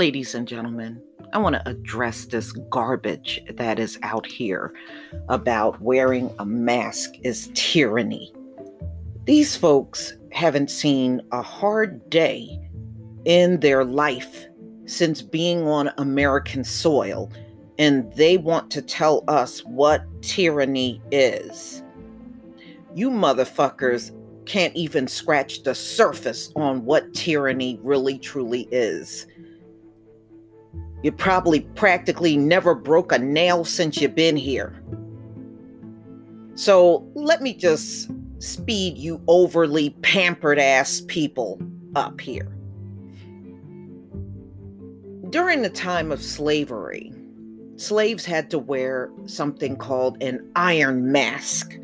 Ladies and gentlemen, I want to address this garbage that is out here about wearing a mask is tyranny. These folks haven't seen a hard day in their life since being on American soil, and they want to tell us what tyranny is. You motherfuckers can't even scratch the surface on what tyranny really truly is. You probably practically never broke a nail since you've been here. So let me just speed you overly pampered ass people up here. During the time of slavery, slaves had to wear something called an iron mask,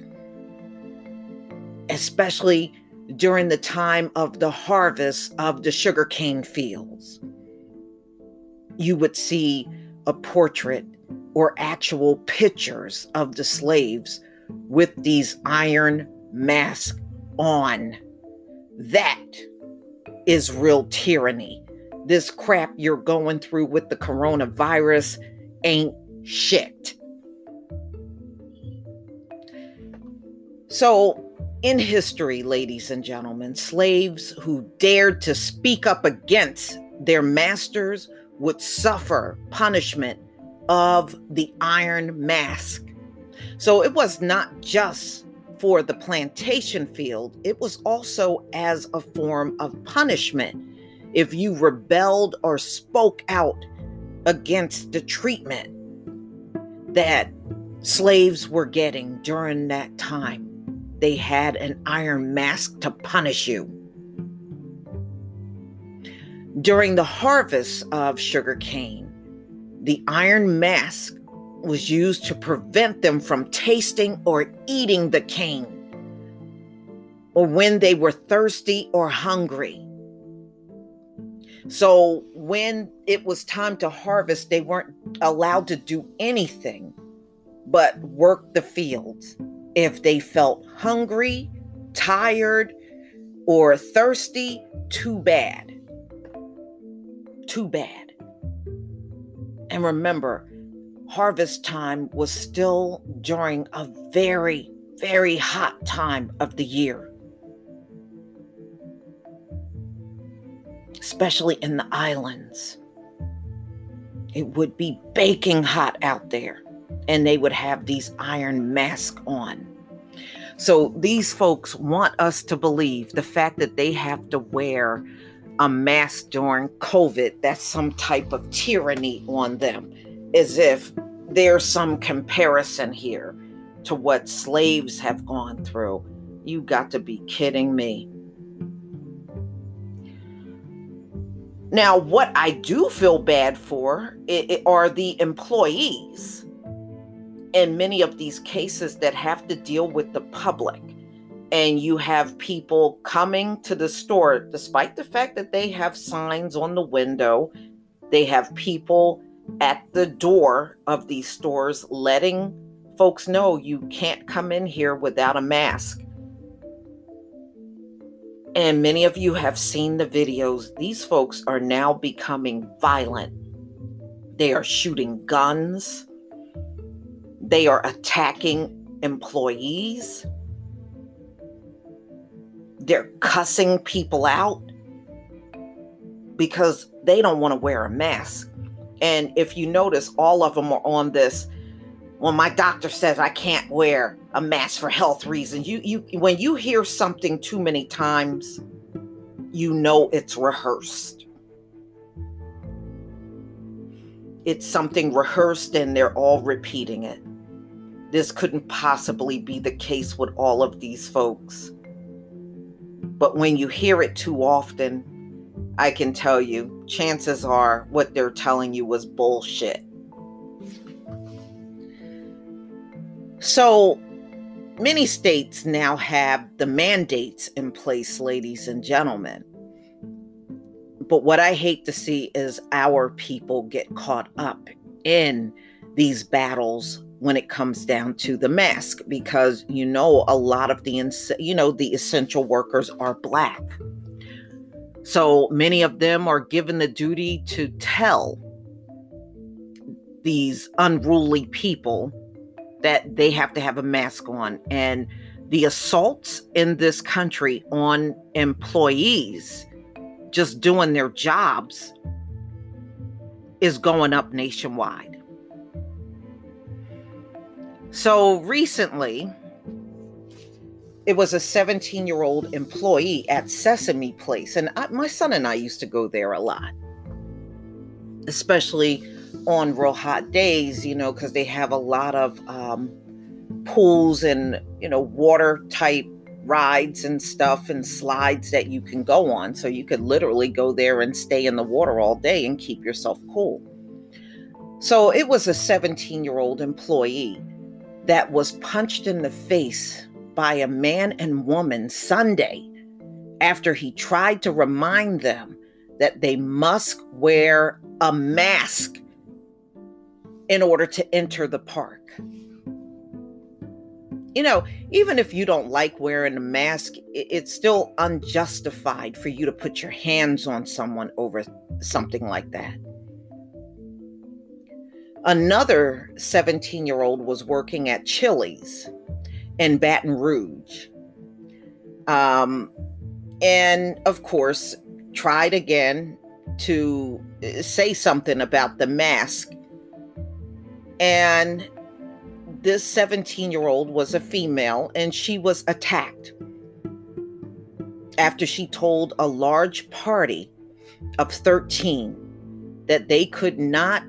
especially during the time of the harvest of the sugarcane fields you would see a portrait or actual pictures of the slaves with these iron masks on. That is real tyranny. This crap you're going through with the coronavirus ain't shit. So, in history, ladies and gentlemen, slaves who dared to speak up against their masters would suffer punishment of the iron mask. So it was not just for the plantation field, it was also as a form of punishment if you rebelled or spoke out against the treatment that slaves were getting during that time. They had an iron mask to punish you. During the harvest of sugarcane, the iron mask was used to prevent them from tasting or eating the cane, or when they were thirsty or hungry. So, when it was time to harvest, they weren't allowed to do anything but work the fields. If they felt hungry, tired, or thirsty, too bad too bad. And remember, harvest time was still during a very, very hot time of the year. Especially in the islands. It would be baking hot out there, and they would have these iron masks on. So these folks want us to believe the fact that they have to wear a mask during COVID, that's some type of tyranny on them, as if there's some comparison here to what slaves have gone through. You got to be kidding me. Now, what I do feel bad for it, it are the employees in many of these cases that have to deal with the public and you have people coming to the store despite the fact that they have signs on the window they have people at the door of these stores letting folks know you can't come in here without a mask. And many of you have seen the videos. These folks are now becoming violent. They are shooting guns. They are attacking employees they're cussing people out because they don't want to wear a mask. And if you notice, all of them are on this. Well, my doctor says I can't wear a mask for health reasons. You, you, when you hear something too many times, you know it's rehearsed. it's something rehearsed and they're all repeating it. This couldn't possibly be the case with all of these folks. But when you hear it too often, I can tell you, chances are what they're telling you was bullshit. So, many states now have the mandates in place, ladies and gentlemen. But what I hate to see is our people get caught up in these battles when it comes down to the mask because you know a lot of the you know the essential workers are black. So many of them are given the duty to tell these unruly people that they have to have a mask on and the assaults in this country on employees just doing their jobs is going up nationwide. So recently, it was a 17 year old employee at Sesame Place. And I, my son and I used to go there a lot, especially on real hot days, you know, because they have a lot of um, pools and, you know, water type rides and stuff and slides that you can go on. So you could literally go there and stay in the water all day and keep yourself cool. So it was a 17 year old employee that was punched in the face by a man and woman Sunday after he tried to remind them that they must wear a mask in order to enter the park you know, even if you don't like wearing a mask, it's still unjustified for you to put your hands on someone over something like that. Another 17 year old was working at Chili's in Baton Rouge. Um, and of course, tried again to uh, say something about the mask. And this 17 year old was a female and she was attacked after she told a large party of 13 that they could not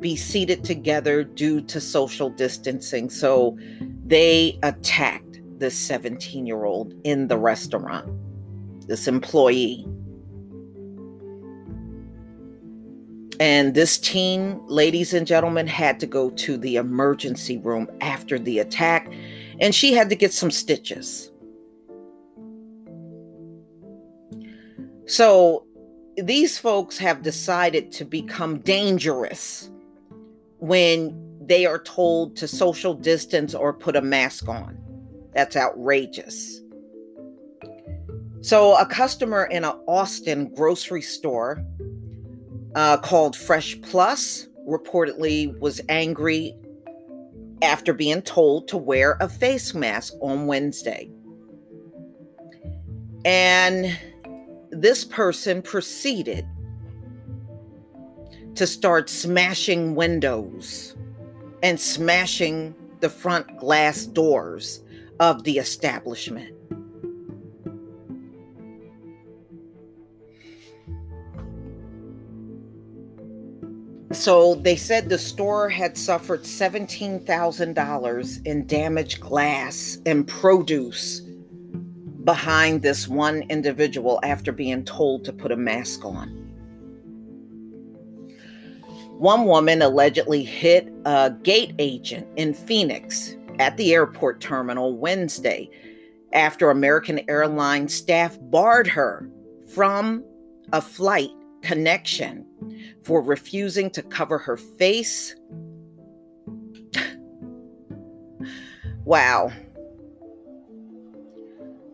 be seated together due to social distancing. So they attacked this 17 year old in the restaurant, this employee. And this teen, ladies and gentlemen, had to go to the emergency room after the attack, and she had to get some stitches. So these folks have decided to become dangerous when they are told to social distance or put a mask on. That's outrageous. So, a customer in an Austin grocery store uh, called Fresh Plus reportedly was angry after being told to wear a face mask on Wednesday. And this person proceeded to start smashing windows and smashing the front glass doors of the establishment. So they said the store had suffered $17,000 in damaged glass and produce behind this one individual after being told to put a mask on. One woman allegedly hit a gate agent in Phoenix at the airport terminal Wednesday after American Airlines staff barred her from a flight connection for refusing to cover her face. wow.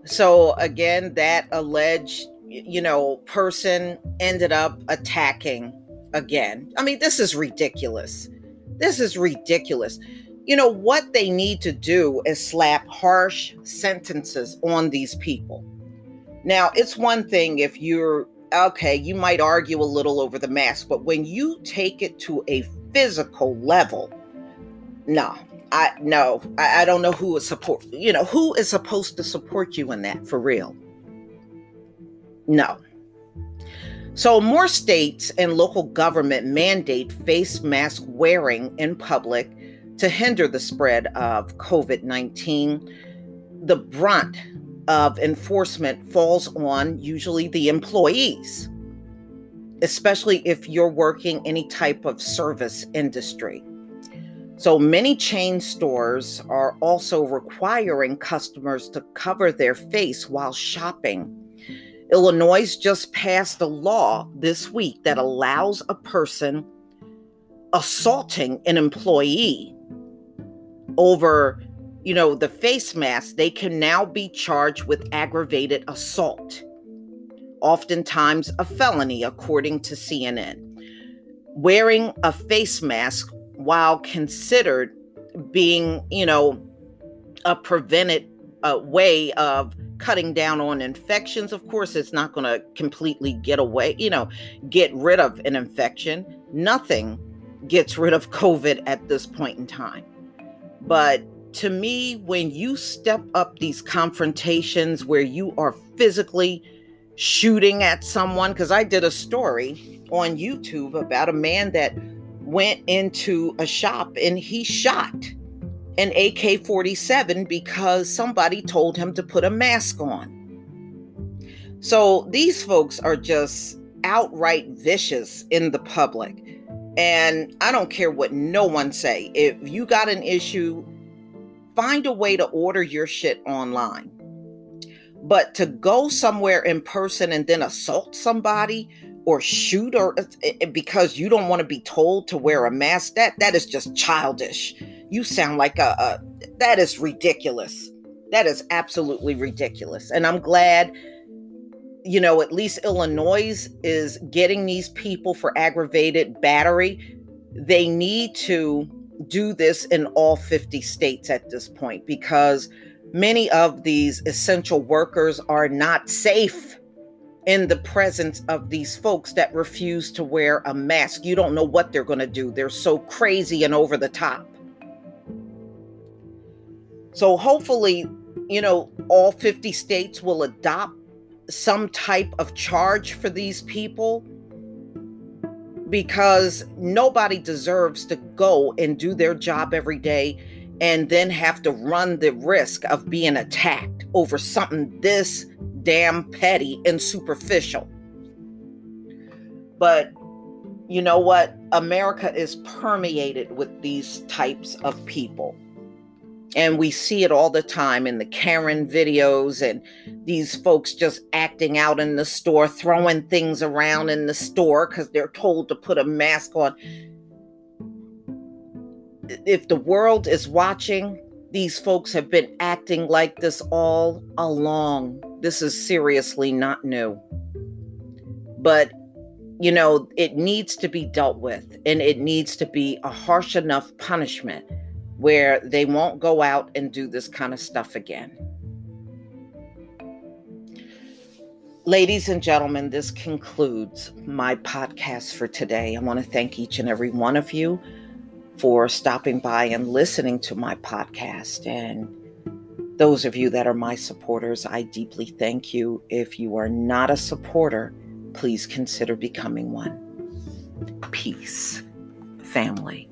So, again, that alleged, you know, person ended up attacking again. I mean, this is ridiculous. This is ridiculous. You know, what they need to do is slap harsh sentences on these people. Now, it's one thing if you're okay, you might argue a little over the mask, but when you take it to a physical level, no, I no, I, I don't know who is support. You know, who is supposed to support you in that for real? No. So, more states and local government mandate face mask wearing in public to hinder the spread of COVID 19. The brunt of enforcement falls on usually the employees, especially if you're working any type of service industry. So many chain stores are also requiring customers to cover their face while shopping. Illinois just passed a law this week that allows a person assaulting an employee over you know, the face mask, they can now be charged with aggravated assault, oftentimes a felony, according to CNN. Wearing a face mask, while considered being, you know, a prevented uh, way of cutting down on infections, of course, it's not going to completely get away, you know, get rid of an infection. Nothing gets rid of COVID at this point in time. But to me, when you step up these confrontations where you are physically shooting at someone, because I did a story on YouTube about a man that went into a shop and he shot an AK 47 because somebody told him to put a mask on. So these folks are just outright vicious in the public. And I don't care what no one say. If you got an issue find a way to order your shit online. But to go somewhere in person and then assault somebody or shoot or eh, eh, because you don't want to be told to wear a mask, that that is just childish. You sound like a, a that is ridiculous. That is absolutely ridiculous. And I'm glad you know, at least Illinois is getting these people for aggravated battery. They need to do this in all 50 states at this point because many of these essential workers are not safe in the presence of these folks that refuse to wear a mask. You don't know what they're going to do. They're so crazy and over the top. So hopefully, you know, all 50 states will adopt some type of charge for these people because nobody deserves to go and do their job every day and then have to run the risk of being attacked over something this damn petty and superficial. But you know what? America is permeated with these types of people. And we see it all the time in the Karen videos and these folks just acting out in the store, throwing things around in the store because they're told to put a mask on. If the world is watching, these folks have been acting like this all along. This is seriously not new. But, you know, it needs to be dealt with and it needs to be a harsh enough punishment where they won't go out and do this kind of stuff again. Ladies and gentlemen, this concludes my podcast for today. I want to thank each and every one of you for stopping by and listening to my podcast. And those of you that are my supporters, I deeply thank you. If you are not a supporter, please consider becoming one. Peace, family.